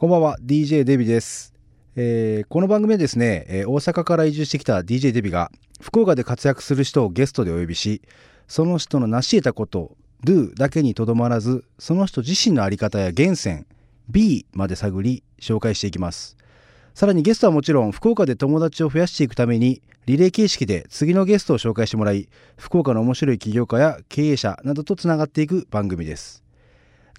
こんばんは DJ デビです、えーこの番組はですね、えー大阪から移住してきた DJ デビが福岡で活躍する人をゲストでお呼びしその人の成し得たこと Do だけにとどまらずその人自身の在り方や源泉 B まで探り紹介していきます。さらにゲストはもちろん福岡で友達を増やしていくためにリレー形式で次のゲストを紹介してもらい福岡の面白い起業家や経営者などとつながっていく番組です。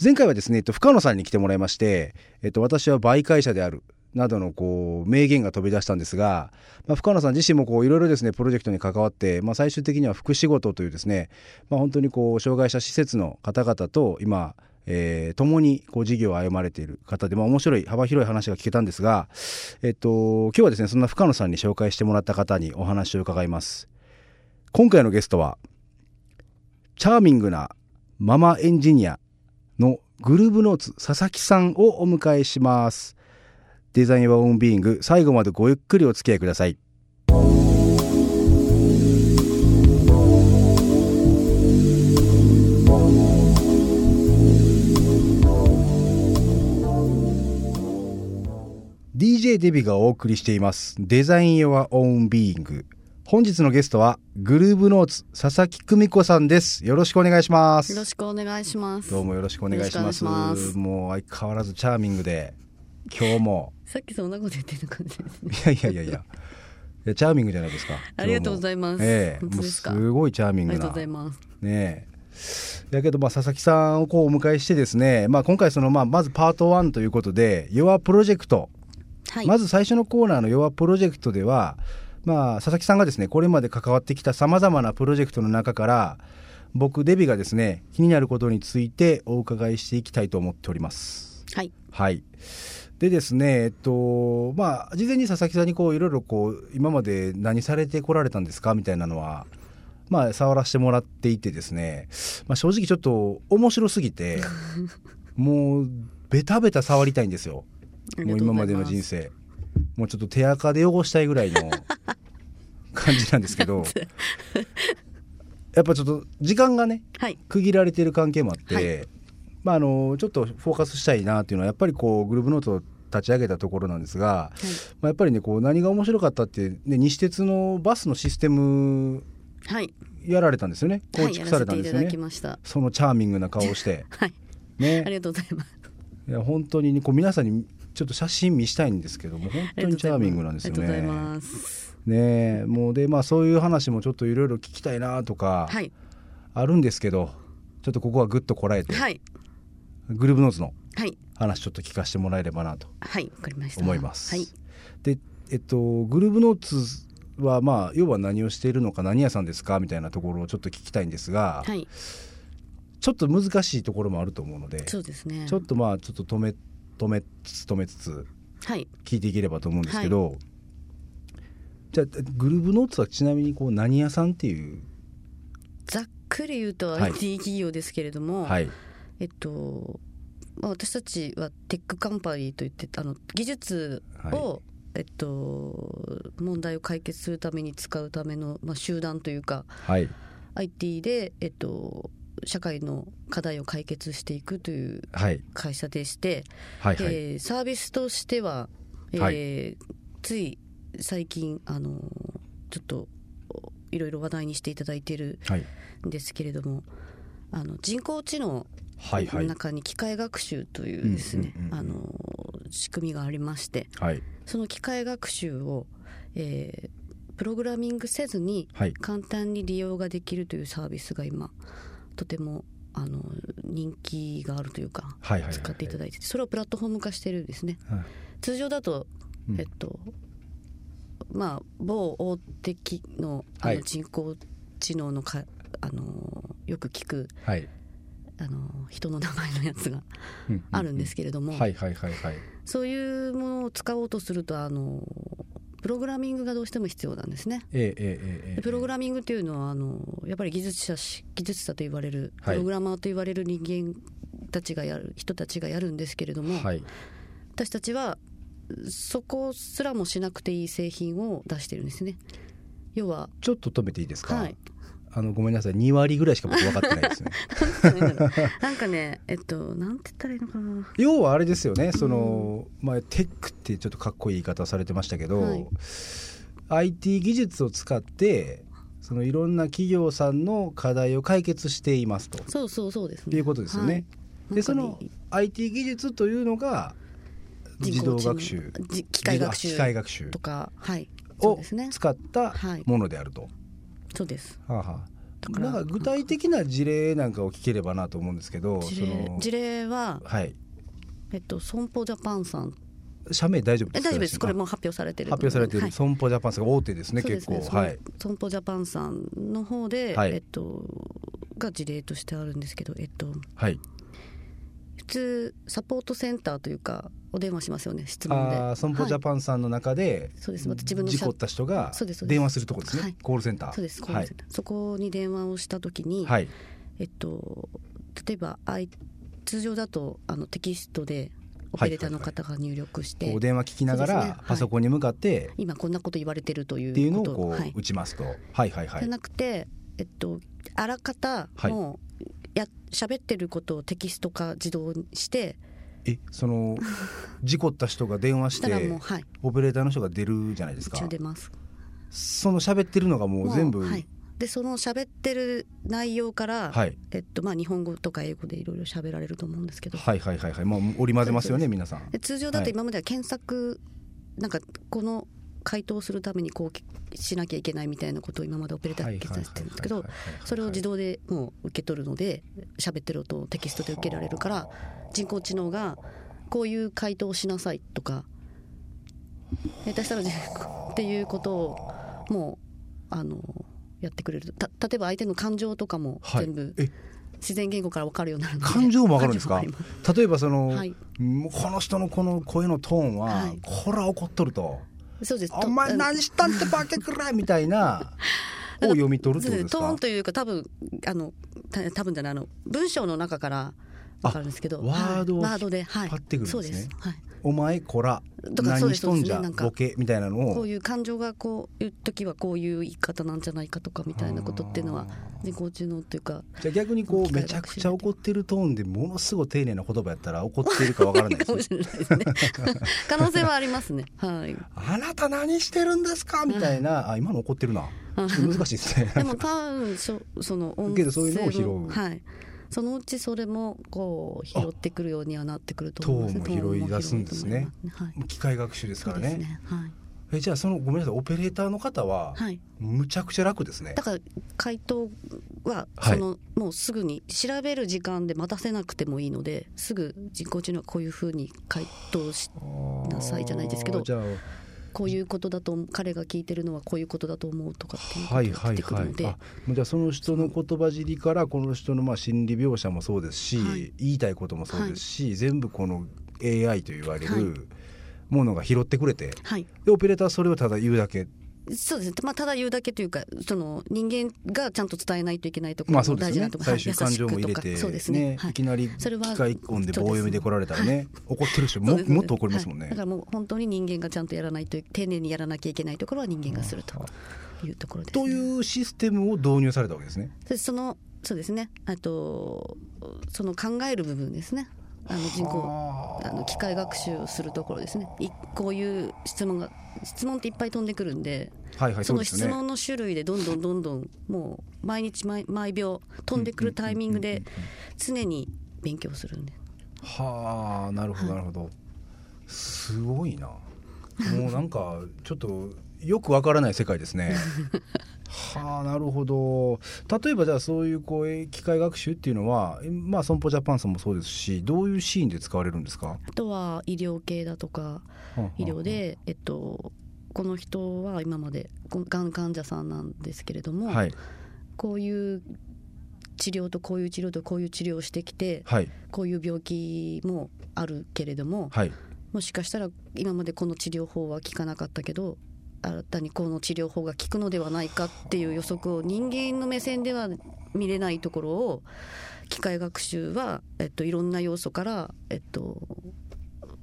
前回はですね、えっと、深野さんに来てもらいまして、えっと、私は媒介者であるなどのこう名言が飛び出したんですが、まあ、深野さん自身もこういろいろですねプロジェクトに関わって、まあ、最終的には福仕事というですね、まあ、本当にこう障害者施設の方々と今、えー共にこう事業を歩まれている方で、まあ、面白い幅広い話が聞けたんですが、えっと、今日はですねそんな深野さんに紹介してもらった方にお話を伺います。今回のゲストはチャーミングなママエンジニアグルーブノーツ佐々木さんをお迎えします。デザインはオンビーイング最後までごゆっくりお付き合いください「デビがお送りしています。デザイン Your Own Being 本日のゲストはグルーブノーツ佐々木久美子さんですよろしくお願いしますよろしくお願いします。どうもよろしくお願いします。もう相変わらずチャーミングで、今日も、さっきそんなこと言ってる感じですね。いやいやいやいや、いやチャーミングじゃないですか。ありがとうございますええもうすごいチャーミングなありがとうござい。ます。ねえ。だけど、まあ、佐々木さんをこうお迎えしてですね、まあ、今回その、まあ、まずパート1ということで、Your Project、はい。まず最初のコーナーの Your Project では、まあ、佐々木さんがですね、これまで関わってきたさまざまなプロジェクトの中から、僕、デビがですね、気になることについてお伺いしていきたいと思っております。はい。はい。でですね、えっと、まあ、事前に佐々木さんにこう、いろいろこう、今まで何されてこられたんですか？みたいなのは、まあ、触らせてもらっていてですね、まあ、正直ちょっと面白すぎて、もう、ベタベタ触りたいんですよ。もう今までの人生。もうちょっと手垢で汚したいぐらいの 感じなんですけど、やっぱちょっと時間がね、はい。区切られている関係もあって、はいまあ、あのちょっとフォーカスしたいなっていうのはやっぱりこうグループノートを立ち上げたところなんですが、まあ、やっぱりねこう何が面白かったって、ね、西鉄のバスのシステムはい。やられたんですよね構はい。築されたんですよね。そのチャーミングな顔をして はい。あねりがとうございます。いや本当に、ね、こう皆さんにちょっと写真見したいんですけども本当にチャーミングなんですよありがとうございね。ます。ねもうでまあそういう話もちょっといろいろ聞きたいなとかはい。あるんですけど、ちょっとここはぐっとこらえて、はい。グループノーツのはい。話ちょっと聞かせてもらえればなとはい。わかりました。思います。はい。で、えっと、グループノーツはまあ要は何をしているのか何屋さんですかみたいなところをちょっと聞きたいんですが、はい。ちょっと難しいところもあると思うので、そうですね。ちょっとまあちょっと止め止めつつ止めつつ。聞いていければと思うんですけど、じゃあグループノーツはちなみにこう何屋さんっていう、ざっくり言うと IT 企業ですけれども、はいえっと、まあ、私たちはテックカンパニーといってあの技術を、えっと、問題を解決するために使うための、まあ、集団というかはい IT で、えっと、社会の課題を解決していくというはい。会社でして、はいはい、えーサービスとしては、えーはい。つい最近あのちょっといろいろ話題にしていただいているはい。んですけれどもあの人工知能のはいはい。中に機械学習というですねあの仕組みがありましてはい。その機械学習を、えープログラミングせずにはい。簡単に利用ができるというサービスが今とてもあの人気があるというかはいはいはい使っていただいててそれをプラットフォーム化してるんですね。はい通常だと、うん。えっとまあ某大手機のあはいの人工知能のか、あのよく聞くはい。あの人の名前のやつがあるんですけれども、はいはいはいはい。そういうものを使おうとするとあのプログラミングがどうしても必要なんですね。えええプログラミングというのはあのやっぱり技術者し技術者と言われるはいプログラマーと言われる人間たちがやる人たちがやるんですけれども、はい私たちはそこすらもしなくていい製品を出してるんですね。要はちょっと止めていいですか、はいあのごめんなさい。2割ぐらいしか僕分かってないですね。なんかねえっとなんて言ったらいいのかな。要はあれですよね。その、まあ、テックってちょっとかっこいい言い方されてましたけど、はい。IT 技術を使ってそのいろんな企業さんの課題を解決していますと。そうそうそうですね。いうことですよね。はい。でその IT 技術というのが自動学習じ機械学機習とかはい。を使ったはい。ものであると。そうです。はあはあ。だから。なんか具体的な事例なんかを聞ければなと思うんですけど事例その事例ははい。えっと損保ジャパンさん。社名大丈夫です大丈夫です。これあもう発表されてる発表されていはい。る損保ジャパンさんが大手ですねね。その構はい。損保ジャパンさんの方で、はい。えっとが事例としてあるんですけどえっとはい。普通サポートセンターというかお電話しますよね質問で。あー損保ジャパンさんの中でそうです。また自分の社事故った人が電話するところですね。はい。コールセンター。そうです、はい。そこに電話をした時に、はい。えっと例えばあい通常だとあのテキストでオペレーターの方が入力して、こう電話聞きながらね。はい。パソコンに向かって今こんなこと言われてるというっていうのをこう打ちますと。はいはいはい。じゃなくて、えっと、あらかたはい。もうや喋ってることをテキスト化自動にして。えその 事故った人が電話ししたらもうてはい。オペレーターの人が出るじゃないですか。一応出ます。その喋ってるのがもう全部はい、でその喋ってる内容から、はい。えっとまあ、日本語とか英語でいろいろ喋られると思うんですけど。はいはいはいはい。もう織り交ぜますよね皆さん。で通常だはい。と今までは検索、なんかこの回答するためにこうしなきゃいけないみたいなことを今までオペレーターが決断してるんですけどそれを自動でもう受け取るので喋ってる音をテキストで受けられるから人工知能がこういう回答をしなさいとか下手したらっていうことをもうあのやってくれる。た例えば相手の感情とかもはい。全部え？自然言語から分かるようになる感情もわかるんですか？例えばその、はい。この人のこの声のトーンは、はい。これは怒っとるとそうです「お前何したんってバケくらい」みたいな を読み取るってことですか？トーンというか多分あのた多分じゃないあの文章の中から分かるんですけど。あワードを引っ張ってくるんですね。そうです、はい、お前こらとか何しとんじゃねボケみたいなのを。こういう感情がこういう時はこういう言い方なんじゃないかとかみたいなことっていうのは人工知能というかじゃあ逆にこうめちゃくちゃ怒ってるトーンでものすごい丁寧な言葉やったら怒ってるかわからないでかもすねしれないですね。可能性はありますね。はい。あなた何してるんですかみたいな。あ今の怒ってるな。難しいですね。でも多分そその音けどそういうのを拾う。はいそのうちそれもこう拾ってくるようにはなってくると思います。ね。拾い出すんですね。はい。機械学習ですからね。ね。はい。えじゃあそのごめんなさいオペレーターの方ははい。むちゃくちゃ楽ですね。だから回答ははい。その、もうすぐに調べる時間で待たせなくてもいいのですぐ人工知能はこういうふうに回答しなさいじゃないですけど。じゃあこういうことだと彼が聞いてるのはこういうことだと思うとかっていうはいことが出てくはいはい。るので、あもうじゃあその人の言葉尻からこの人のまあ心理描写もそうですし、はい。言いたいこともそうですし、全部この AI と言われはい。るものが拾ってくれてはい。でオペレーターはそれをただ言うだけそうですね、まあ、ただ言うだけというかその人間がちゃんと伝えないといけないところも大事なところ、最終感情も入れて、そうですね。ね、はい。いきなりそれは機械音で棒読みで来られたらね怒ってる人ももっと怒りますもんね。はい。だからもう本当に人間がちゃんとやらないと丁寧にやらなきゃいけないところは人間がするというところです、ね。というシステムを導入されたわけですね。でそのそうですね。あとその考える部分ですねあの人工はあ。あの機械学習をするところですね。いこういう質問が質問っていっぱい飛んでくるんで、はいはいその質。問の種類でどんどんどんどんもう毎日毎毎秒飛んでくるタイミングで常に勉強するんで。はあなるほどなるほど、すごいな。もうなんかちょっとよくわからない世界ですね はあなるほど。例えばじゃあそういうこうえ機械学習っていうのはえまあ損保ジャパンさんもそうですしどういうシーンで使われるんですか？あとは医療系だとか医療で、えっと、この人は今までこがん患者さんなんですけれども、はい。こういう治療とこういう治療とこういう治療をしてきてはい。こういう病気もあるけれどもはい。もしかしたら今までこの治療法は効かなかったけど新たにこの治療法が効くのではないかっていう予測を人間の目線では見れないところを機械学習は、えっと、いろんな要素から、えっと、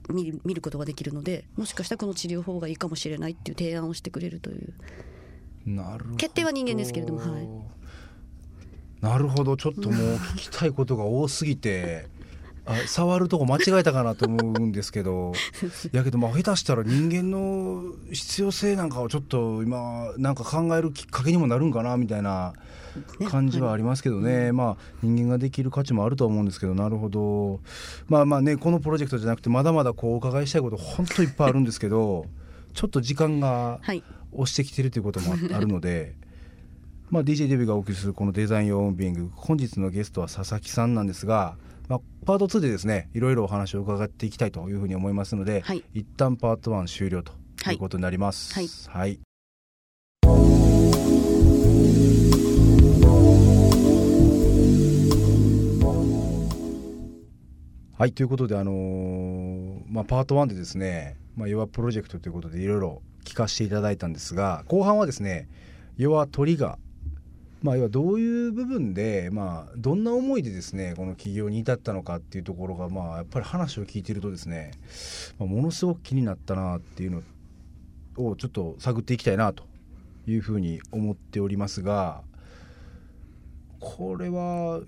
見る見ることができるのでもしかしたらこの治療法がいいかもしれないっていう提案をしてくれるという。なるほど。決定は人間ですけれどもはい。なるほど。ちょっともう聞きたいことが多すぎて。あ触るとこ間違えたかなと思うんですけど。やけどまあ下手したら人間の必要性なんかをちょっと今なんか考えるきっかけにもなるんかなみたいな感じはありますけどね、まあ人間ができる価値もあると思うんですけどなるほど。まあまあねこのプロジェクトじゃなくてまだまだこうお伺いしたいこと本当いっぱいあるんですけど ちょっと時間がはい。押してきてるということもああるのでまあ DJ デビューがお送りするこのデザイン用オンビング本日のゲストは佐々木さんなんですが、まあ、パート2でですねいろいろお話を伺っていきたいというふうに思いますので、はい。一旦パート1終了ということになります。はい。はい。はいということで、あのーまあ、パート1でですね「まあ、Your プロジェクト」ということでいろいろ聞かせていただいたんですが後半はですね「Your トリガー」まあ、要はどういう部分で、まあ、どんな思いでですねこの起業に至ったのかっていうところが、まあ、やっぱり話を聞いているとですね、まあ、ものすごく気になったなっていうのをちょっと探っていきたいなというふうに思っておりますがこれは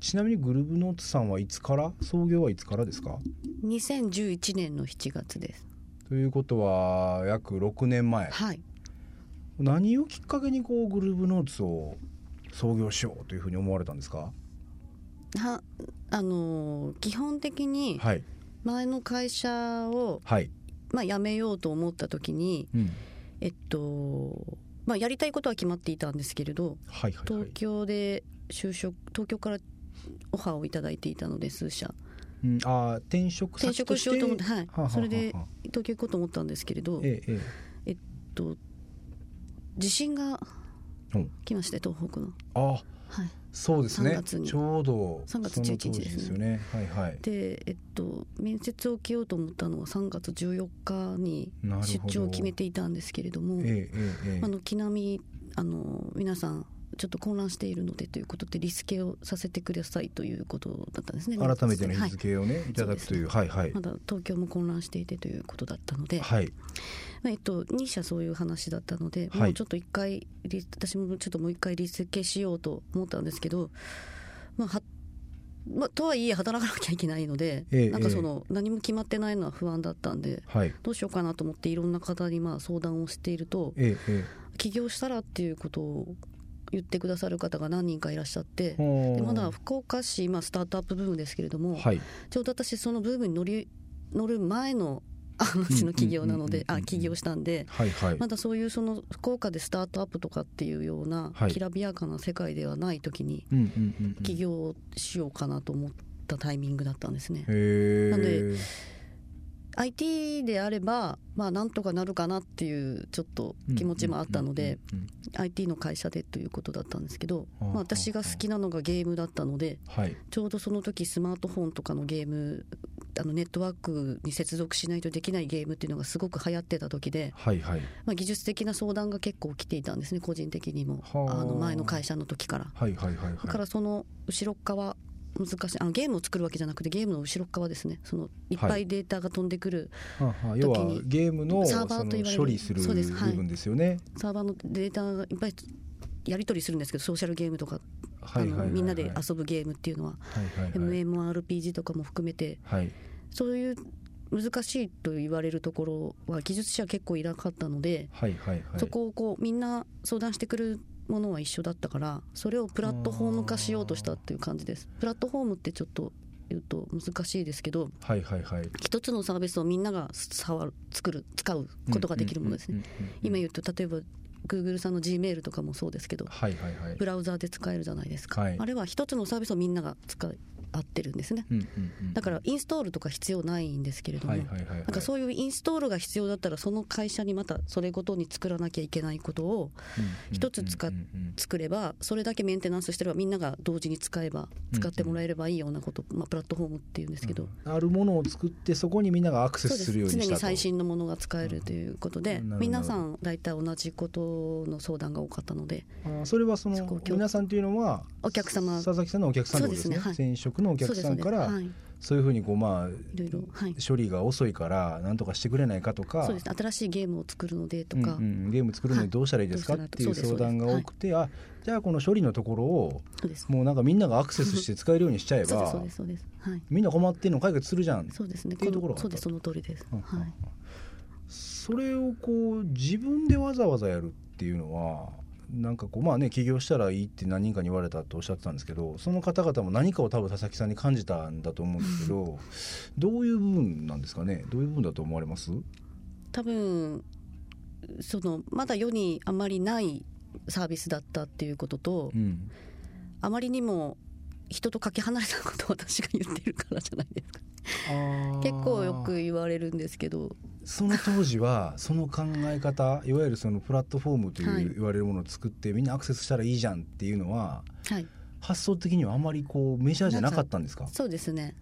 ちなみにグルーブノーツさんはいつから創業はいつからですか？2011年の7月です。ということは約6年前。はい何をきっかけにこうグルーブノーツを創業しようというふうに思われたんですか？はあのー基本的にはい。前の会社を、はい、まあ、辞めようと思った時にうん、えっとまあやりたいことは決まっていたんですけれどはいはいは東い、京で就職東京からオファーをいただいていたので数社。うん、あー転職転職しようと思ってはい。はあはあはあそれで東京行こうと思ったんですけれどええええ。と地震がうん来まして東北の。あはい。そうですね。3月に。ちょうど3月その11当時日ですね。よね。はいはい。でえっと面接を受けようと思ったのは3月14日に出張を決めていたんですけれどもえええええみあの皆さんちょっと混乱しているのでということでリスケをさせてくださいということだったんですね。改めての日はい。付をね、い、ただくというはいはい。まだ東京も混乱していてということだったので、はい。まあえっと、2社そういう話だったので、はい。もうちょっと一回リ私もちょっともう一回リスケしようと思ったんですけど、まあはまあ、とはいえ働かなきゃいけないので、ええなんかその何も決まってないのは不安だったんではい。どうしようかなと思っていろんな方にまあ相談をしていると起業したらっていうことを言ってくださる方が何人かいらっしゃってえでまだ福岡市、今スタートアップブームですけれども、はい。ちょうど私そのブームに乗り乗る前の 話の起業なのであ起業したんではいはい。まだそういうその福岡でスタートアップとかっていうようなはい。きらびやかな世界ではない時に起業しようかなと思ったタイミングだったんですね。なんで IT であればまあなんとかなるかなっていうちょっと気持ちもあったので IT の会社でということだったんですけど、はあまあ、私が好きなのがゲームだったのではい。ちょうどその時スマートフォンとかのゲームあのネットワークに接続しないとできないゲームっていうのがすごく流行ってた時で、はいはい。まあ、技術的な相談が結構来ていたんですね個人的にも。はあ。あの前の会社の時から。はいはいはいはい。だからその後ろっ側難しい。あのゲームを作るわけじゃなくてゲームの後ろっ側ですね。そのいっぱいデータが飛んでくるはあはあ。要は時に。ゲームのサーバーと言わ処理する部分ですよね。サーバーのデータがいっぱいやり取りするんですけどソーシャルゲームとかあはいはいはいはい。のみんなで遊ぶゲームっていうのは。はいはいはい。MMORPG とかも含めて。はい。そういう難しいと言われるところは技術者結構いなかったので、はいはいはい。そこをこうみんな相談してくるものは一緒だったからそれをプラットフォーム化しようとしたっていう感じです。プラットフォームってちょっと言うと難しいですけどはいはいはい。一つのサービスをみんなが触る作る使うことができるものですね。今言うと例えば Google さんの Gmail とかもそうですけどはいはいはい。ブラウザーで使えるじゃないですか、はい。あれは一つのサービスをみんなが使い合ってるんですね。うんうんうんだからインストールとか必要ないんですけれども、なんかそういうインストールが必要だったらその会社にまたそれごとに作らなきゃいけないことを一つ使作ればそれだけメンテナンスしてればみんなが同時に使えば使ってもらえればいいようなこと、まあ、プラットフォームっていうんですけど、あるものを作ってそこにみんながアクセスするようにしたと。常に最新のものが使えるということで、皆さん大体同じことの相談が多かったので。あーそれはその皆さんというのはお客様佐々木さんのお客さですね。ですねはい。前職のお客さんからそういうふうにこうまあいろいろはい。処理が遅いから何とかしてくれないかとか。そうです。新しいゲームを作るのでとか、うんうん。ゲーム作るのにどうしたらいいですか？はいっていう相談が多くてあじゃあこの処理のところをもうなんかみんながアクセスして使えるようにしちゃえばうですそうですはい。みんな困ってるの解決するじゃんそうですね。っていうところがそうですその通りです、うん。はい。それをこう自分でわざわざやるっていうのはなんかこうまあね起業したらいいって何人かに言われたとおっしゃってたんですけどその方々も何かを多分佐々木さんに感じたんだと思うんですけどどういう部分なんですかね？どういう部分だと思われます？多分そのまだ世にあまりないサービスだったっていうことと、うんあまりにも人とかけ離れたことを私が言ってるからじゃないですか。結構よく言われるんですけどその当時はその考え方いわゆるそのプラットフォームといはい。う言われるものを作ってみんなアクセスしたらいいじゃんっていうのははい。発想的にはあまりこうメジャーじゃなかったんですか？そうですね。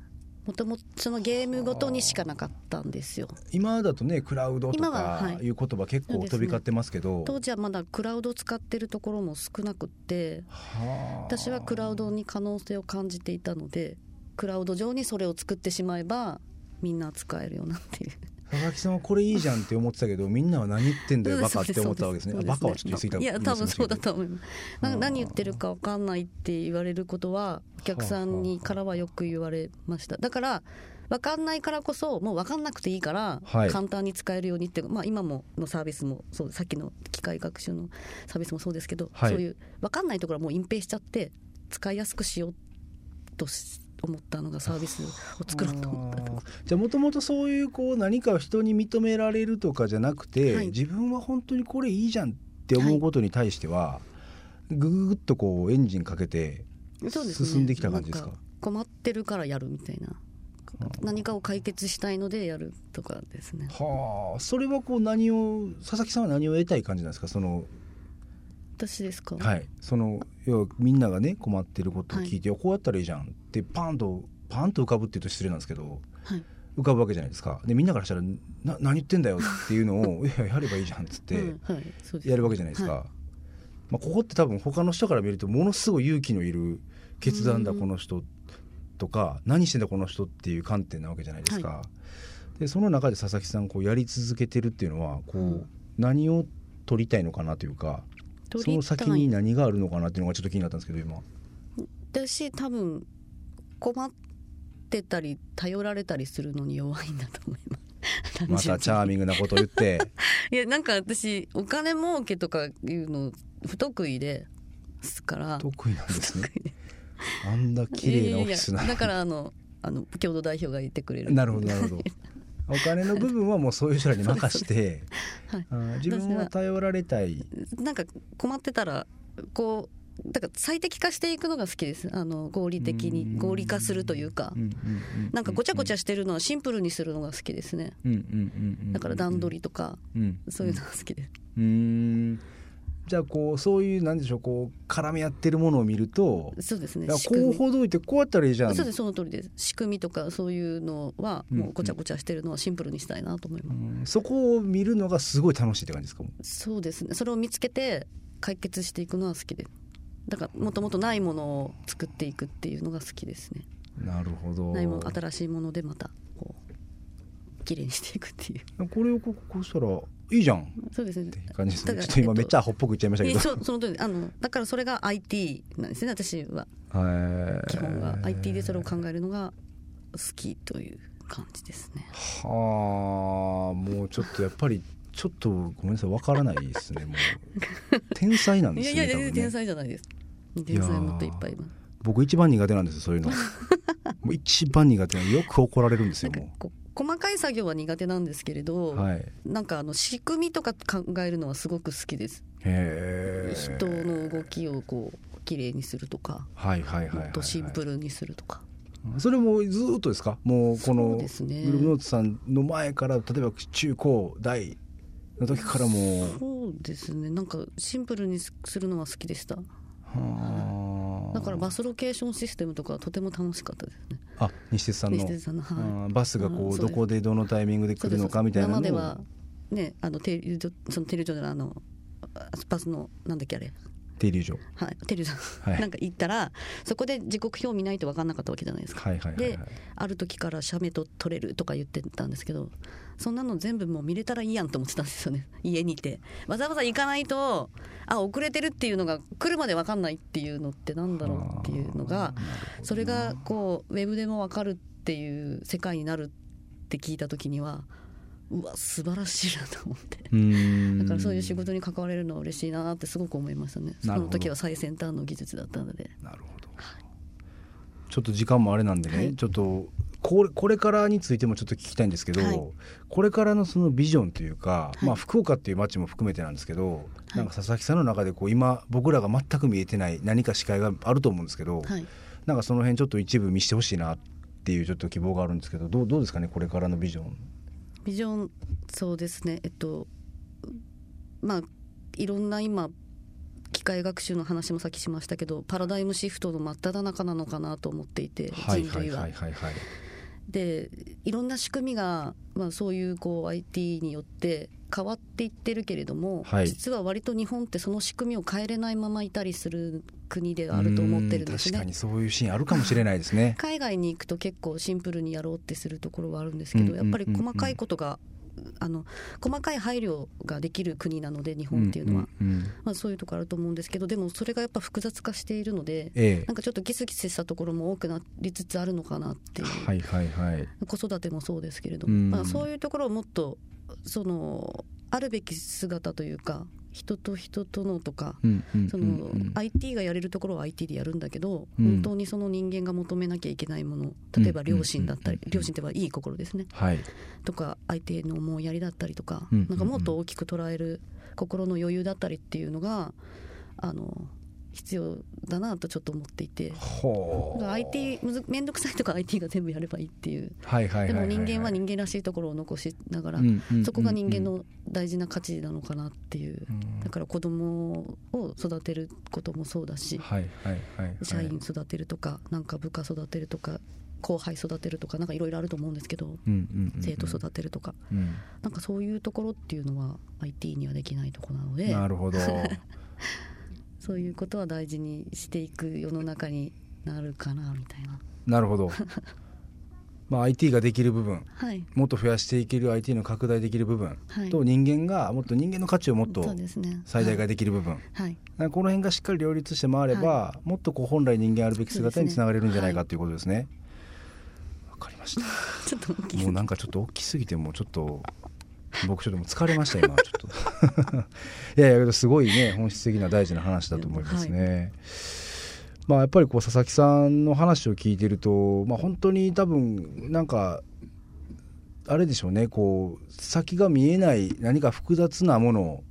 もともとそのゲームごとにしかなかったんですよ。今だとねクラウドとかい。う言葉結構飛び交ってますけど。当時はまだクラウドを使ってるところも少なくってはあ。私はクラウドに可能性を感じていたのでクラウド上にそれを作ってしまえばみんな使えるようなっていう佐々木さんはこれいいじゃんって思ってたけどみんなは何言ってんだよバカって思ったわけですね。バカはちょっと言い過ぎた。いや多分そうだと思います。何言ってるか分かんないって言われることはお客さんにからはよく言われました。だから分かんないからこそもう分かんなくていいからはい。簡単に使えるようにっていう、まあ今ものサービスもそうさっきの機械学習のサービスもそうですけど、はい。そういう分かんないところはもう隠蔽しちゃって使いやすくしようとし思ったのがサービスを作ろうと思ったと。じゃあもともとそういうこう何かを人に認められるとかじゃなくて、はい。自分は本当にこれいいじゃんって思うことに対しては、ぐぐぐっとこうエンジンかけて進んできた感じですか？なん困ってるからやるみたいな。何かを解決したいのでやるとかですね。はあ。それはこう何を佐々木さんは何を得たい感じなんですか？その私ですか、はい。その要はみんながね困ってることを聞いて、こうやったらいいじゃんってパンとパンと浮かぶっていうと失礼なんですけどはい。浮かぶわけじゃないですか。でみんなからしたら「な何言ってんだよ」っていうのを「いややればいいじゃん」っつってうんはい、やるわけじゃないですか、はまあ、ここって多分他の人から見るとものすごい勇気のいる決断だうん。この人とか何してんだこの人っていう観点なわけじゃないですか、でその中で佐々木さんこうやり続けてるっていうのはこう、うん。何を取りたいのかなというかその先に何があるのかなっていうのがちょっと気になったんですけど今。私多分困ってたり頼られたりするのに弱いんだと思います。またチャーミングなことを言って。いやなんか私お金儲けとかいうの不得意ですから。得意なんですね。あんな綺麗なオフィスな。だからあのあの共同代表がいてくれる。なるほどなるほどお金の部分はもうそういう人らに任してはい。自分は頼られたい。なんか困ってたらこうだから最適化していくのが好きです。あの合理的うん。に合理化するというか。なんかごちゃごちゃししてるのはシンプルにするのが好きですね。だから段取りとかりそういうのが好きです。うーんじゃあこうそういうなんでしょうこう絡み合ってるものを見るとそうですね。こうほどいてこうやったらいいじゃん。そうですその通りです。仕組みとかそういうのはもうごちゃごちゃしてるのはシンプルにしたいなと思います、うん。そこを見るのがすごい楽しいって感じですかそうですね。それを見つけて解決していくのは好きです。だからもともとないものを作っていくっていうのが好きですね。なるほど。ないもの新しいものでまたこう綺麗にしていくっていう。これをこうしたらいいじゃん。っそうですね。ていう感じですちょっと今めっちゃアホっぽく言っちゃいましたけど。いやそうその通り。あのだからそれが IT なんですね私は。はい。基本は。IT でそれを考えるのが好きという感じですね。はあもうちょっとやっぱりちょっとごめんなさいわからないですねもう。天才なんですいやいやね。天才じゃないです。天才もっといっぱいいます僕一番苦手なんですよそういうの。もう一番苦手よく怒られるんですよもう細かい作業は苦手なんですけれど、うはい。なんかあの仕組みとか考えるのはすごく好きです。人の動きをこう綺麗にするとかはいはいはいはい、はい、もっとシンプルにするとか。それもずーっとですか？もうこのグループノートさんの前から例えば中高大の時からもう。そうですね。なんかシンプルにするのは好きでした。はあ。だからバスロケーションシステムとかはとても楽しかったですねあ西鉄さんの。西鉄さんのはい。バスがこうどこでどのタイミングで来るのかみたいなのを。生ではねあの停留所その停留所であのバスのなんだっけあれ停留所はい、テリーさん、はい。なんか行ったらそこで時刻表見ないと分かんなかったわけじゃないですか。はいはいはいはい。である時から写メと撮れるとか言ってたんですけどそんなの全部もう見れたらいいやんと思ってたんですよね。家にいて。わざわざ行かないとあ遅れてるっていうのが来るまで分かんないっていうのってなんだろうっていうのがそれがこうウェブでも分かるっていう世界になるって聞いた時にはうわ素晴らしいなと思って。だからそういう仕事に関われるのは嬉しいなってすごく思いましたね。その時は最先端の技術だったので。なるほど。ちょっと時間もあれなんでね、はい。ちょっとこれこれからについてもちょっと聞きたいんですけど、はい。これからのそのビジョンというか、はい。まあ、福岡っていう街も含めてなんですけど、い。なんか佐々木さんの中でこう今僕らが全く見えてない何か視界があると思うんですけど、はい。なんかその辺ちょっと一部見せてほしいなっていうちょっと希望があるんですけどどうどうですかねこれからのビジョン。ビジョンそうですねえっとまあいろんな今機械学習の話もさっきしましたけどパラダイムシフトの真っ只中なのかなと思っていて人類は。でいろんな仕組みが、まあ、そういうこう IT によって変わっていってるけれども、はい実は割と日本ってその仕組みを変えれないままいたりする国であると思ってるんですね確かに。そういうシーンあるかもしれないですね。海外に行くと結構シンプルにやろうってするところはあるんですけど、うんやっぱり細かいことがあの細かい配慮ができる国なので日本っていうのは、んんん。まあ、そういうところあると思うんですけどでもそれがやっぱ複雑化しているのでええ。なんかちょっとギスギスしたところも多くなりつつあるのかなっていう、はいはいはい。子育てもそうですけれども、うん。まあ、そういうところをもっとそのあるべき姿というか人と人とのとかその IT がやれるところは IT でやるんだけど、うん。本当にその人間が求めなきゃいけないもの例えば両親だったり、うん両親ってはいい心ですね。はい。とか相手の思いやりだったりとか、うん。なんかもっと大きく捉える心の余裕だったりっていうのがあの必要だなとちょっと思っていて。ほう。だから IT むずめんどくさいとか IT が全部やればいいっていう。でも人間は人間らしいところを残しながら、うんそこが人間の大事な価値なのかなっていう、うんだから子供を育てることもそうだし、はいはいはいはい。社員育てるとかなんか部下育てるとか後輩育てるとかなんかいろいろあると思うんですけど、うんうんうんうん生徒育てるとかうんなんかそういうところっていうのは IT にはできないところなのでなるほど。そういうことは大事にしていく世の中になるかなみたいな。なるほど。まあ IT ができる部分、はいもっと増やしていける IT の拡大できる部分はいと人間がもっと人間の価値をもっと最大化できる部分。はいこの辺がしっかり両立して回れば、もっとこう本来人間あるべき姿につながれるんじゃないかということですね。わ、かりました。ちょっともうなんかちょっと大きすぎてもうちょっと僕ちょっともう疲れました今。ちょっと。いやいやけどすごいね本質的な大事な話だと思いますね、まあやっぱりこう佐々木さんの話を聞いてるとまあ本当に多分なんかあれでしょうねこう先が見えない何か複雑なもの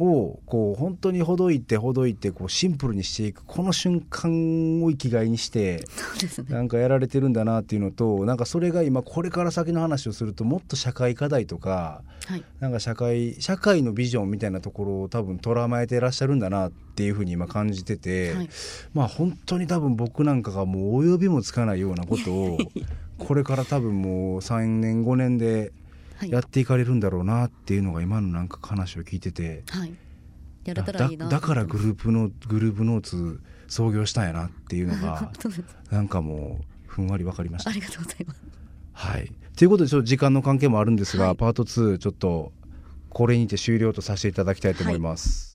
をこう本当にほどいてほどいてこうシンプルにしていくこの瞬間を生きがいにしてなんかやられてるんだなっていうのとなんかそれが今これから先の話をするともっと社会課題とかはい。なんか社会社会のビジョンみたいなところを多分捉まえてらっしゃるんだなっていうふうに今感じてて、はい。まあ本当に多分僕なんかがもうお呼びもつかないようなことをこれから多分もう3年5年ではいやっていかれるんだろうなっていうのが今のなんか話を聞いてて。はい。やれたらだいいな。だからグーループのグループノーツ創業したんやなっていうのが なんかもうふんわり分かりました。あ。りがとうございます。はい、ということでちょっと時間の関係もあるんですが、はい。パート2ちょっとこれにて終了とさせていただきたいと思います。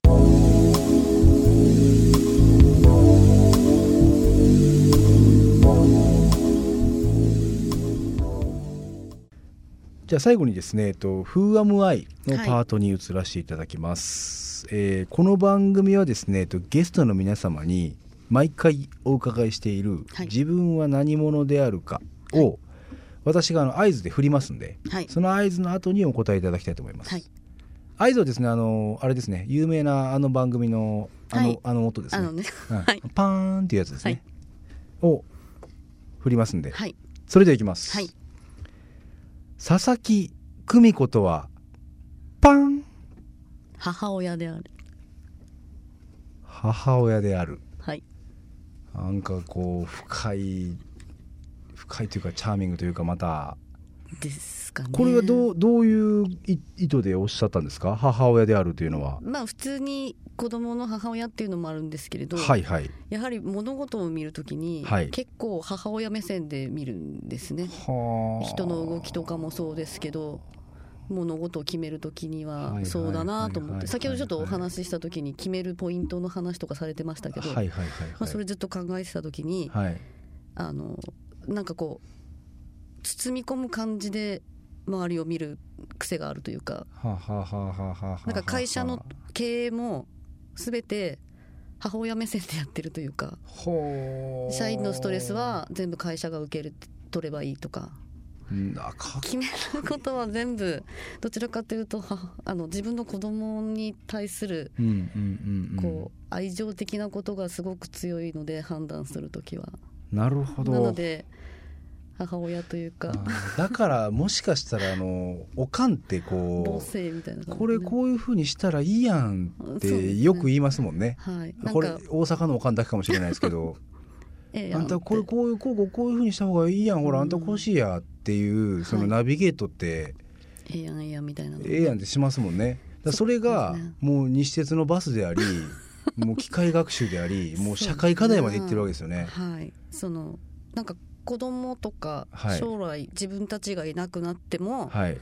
じゃあ最後にですね、えっと、Who Am I? のパートに移らせていただきます、えーこの番組はですね、えっと、ゲストの皆様に毎回お伺いしている、はい。自分は何者であるかを、私があの合図で振りますんで、はい。その合図の後にお答えいただきたいと思います。はい。合図はですね、あの、あれですね、有名なあの番組の、あの、はい。あの音ですね。ねパーンっていうやつですね。を振りますんで、はい。それではいきます。はい佐々木久美子とは、パン。母親である。母親である。はい。なんかこう、深い、深いというか、チャーミングというか、また、ですかねこれはどうどういうい意図でおっしゃったんですか？母親であるというのは。まあ普通に子供の母親っていうのもあるんですけれど、はいはい。やはり物事を見るときに、はい結構母親目線で見るんですねはあ。人の動きとかもそうですけど物事を決めるときにはそうだなと思って先ほどちょっとお話ししたときに決めるポイントの話とかされてましたけど、はいはいはいはい。まあ、それずっと考えてたときにはい。あのなんかこう包み込む感じで周りを見る癖があるというか。なんか会社の経営も全て母親目線でやってるというか。社員のストレスは全部会社が受ける取ればいいとか。決めることは全部どちらかというとはあの自分の子供に対するこう愛情的なことがすごく強いので判断する時は。なるほど。なので母親というか。だからもしかしたらあのおかんって母こ性みたいな感じでね。うこれこういうふうにしたらいいやんってよく言いますもんね。はい。これか大阪のおかんだけかもしれないですけど。ええあんたこれこういうこうこうこういうふうにした方がいいやんほらうんあんたこうしいやっていうそのはいナビゲートってええやんええやんみたいなのええやんってしますもんね。それがもう西鉄のバスであり もう機械学習でありもう社会課題までいってるわけですよね。はい。そのなんか子供とかはい将来自分たちがいなくなっても、はい。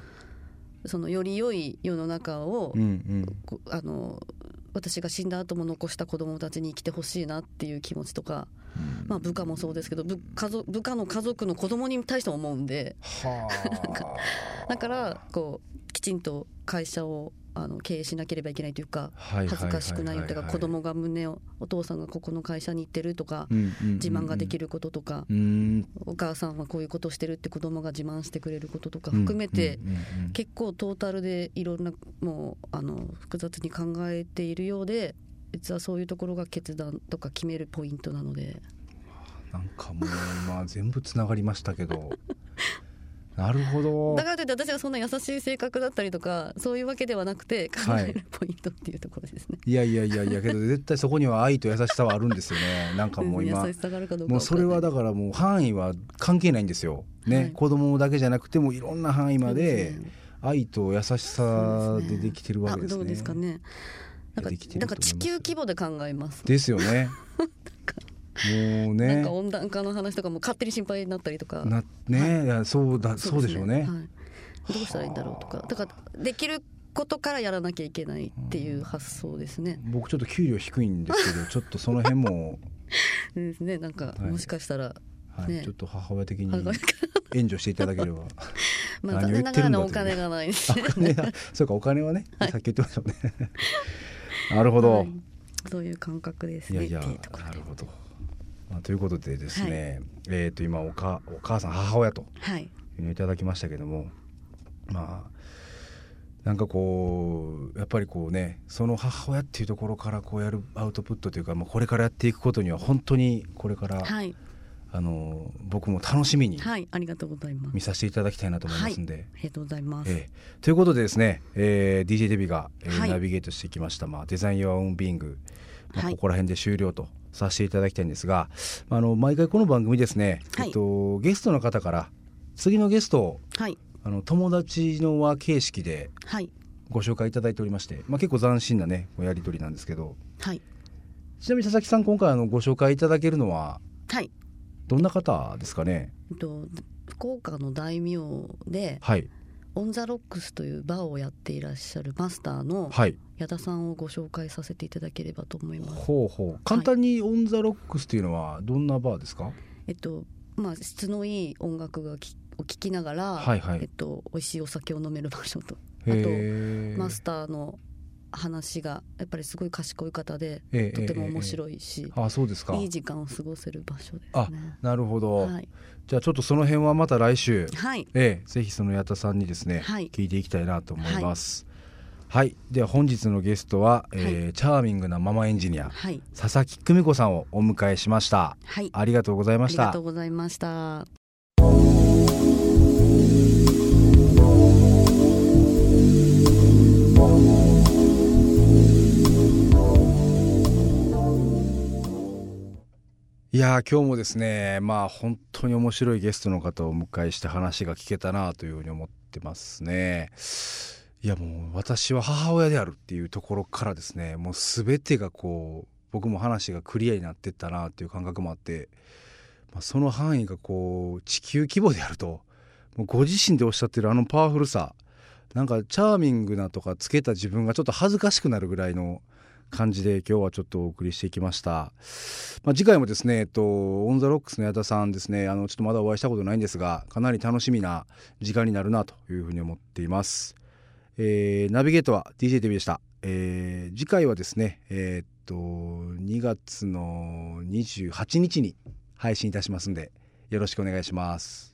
そのより良い世の中を、うんうん。こあの私が死んだ後も残した子供たちに生きてほしいなっていう気持ちとか、まあ、部下もそうですけど部家族部下の家族の子供に対しても思うんではあ。だからこうきちんと会社をあの経営しなければいけないというかはい恥ずかしくないとか子供がが胸をお父さんがここの会社に行ってるとか自慢ができることとかうん。お母さんはこういうことをしてるって子供が自慢してくれることとか含めて結構トータルでいろんなもうあの複雑に考えているようで実はそういうところが決断とか決めるポイントなので。なんかもうまあ全部つながりましたけどなるほど。だからといって私はそんな優しい性格だったりとかそういうわけではなくて考えるポイントっていうところですね。いやいやいやいやけど絶対そこには愛と優しさはあるんですよね。なんかもう今もうそれはだかからもう範囲は関係ないんですよ、ね。はい。子供だけじゃなくてもいろんな範囲までね。愛と優しさでできてるわけですね。あどうですかね。なんか地球規模で考えます。ですよね。もうなんねか温暖化の話とかも勝手に心配になったりとか。なね、い。やそうだそうでしょうね。はい、どうしたらいいんだろうとか。だからできることからやらなきゃいけないっていう発想ですね。僕ちょっと給料低いんですけど ちょっとその辺も、ですね。なんかはい。もしかしたら、はい。ね。ちょっと母親的に援助していただければ。まあ残念ながらお金がないです あお金はそうかお金はね、さっき言ってましたね。なるほど。はい。そういう感覚ですね。いやいやなるほど。まあ、ということでですね、えっ、と今おかお母さん母親とはい。いただきましたけどもまあなんかこうやっぱりこうねその母親っていうところからこうやるアウトプットというか、まあ、これからやっていくことには本当にこれから、はい。あの僕も楽しみにはいありがとうございます。見させていただきたいなと思いますんで。ありがとうございます、ええ。ということでですね、えー DJ デビが、えーはい。ナビゲートしてきました、まあ、デザイン・ヨア・オン・ビーング、まあはい。ここら辺で終了とさせていただきたいんですが、あの毎回この番組ですね、はい。えっと、ゲストの方から次のゲストをはい。あの友達の輪形式ではい。ご紹介いただいておりまして、まあ、結構斬新なねやり取りなんですけど。はい。ちなみに佐々木さん今回あのご紹介いただけるのははい。どんな方ですかね？えっと福岡の大名ではいオン・ザ・ロックスというバーをやっていらっしゃるマスターのはい。矢田さんをご紹介させていただければと思います。ほうほう。簡単にオン・ザ・ロックスっていうのはどんなバーですか？えっとまあ質のいい音楽がきを聴きながら、はいはい。えっと美味しいお酒を飲める場所と。へあーとマスターの話がやっぱりすごい賢い方でええとても面い、白いし、あそうですか。いい時間を過ごせる場所です。あね。なるほど、はい、じゃあちょっとその辺はまた来週。はい、ええ、ぜひその矢田さんにですね、はい。聞いていきたいなと思います。はい、では本日のゲストは、えーチャーミングなママエンジニアはい、佐々木久美子さんをお迎えしました。はい、ありがとうございました。ありがとう。ございました。いや今日もですねまあ本当に面白いゲストの方をお迎えして話が聞けたなというふうに思ってますね。いやもう私は母親であるっていうところからですねもう全てがこう僕も話がクリアになってったなっていう感覚もあって、まあ、その範囲がこう地球規模であるともうご自身でおっしゃってるあのパワフルさなんかチャーミングなとかつけた自分がちょっと恥ずかしくなるぐらいの感じで今日はちょっとお送りしていきました。まあ、次回もですね、えっと、オン・ザ・ロックスの矢田さんですね、あの、ちょっとまだお会いしたことないんですが、かなり楽しみな時間になるなというふうに思っています。えーナビゲートは DJ デビでした。えー次回はですね、えーっと、2月の28日に配信いたしますんで、よろしくお願いします。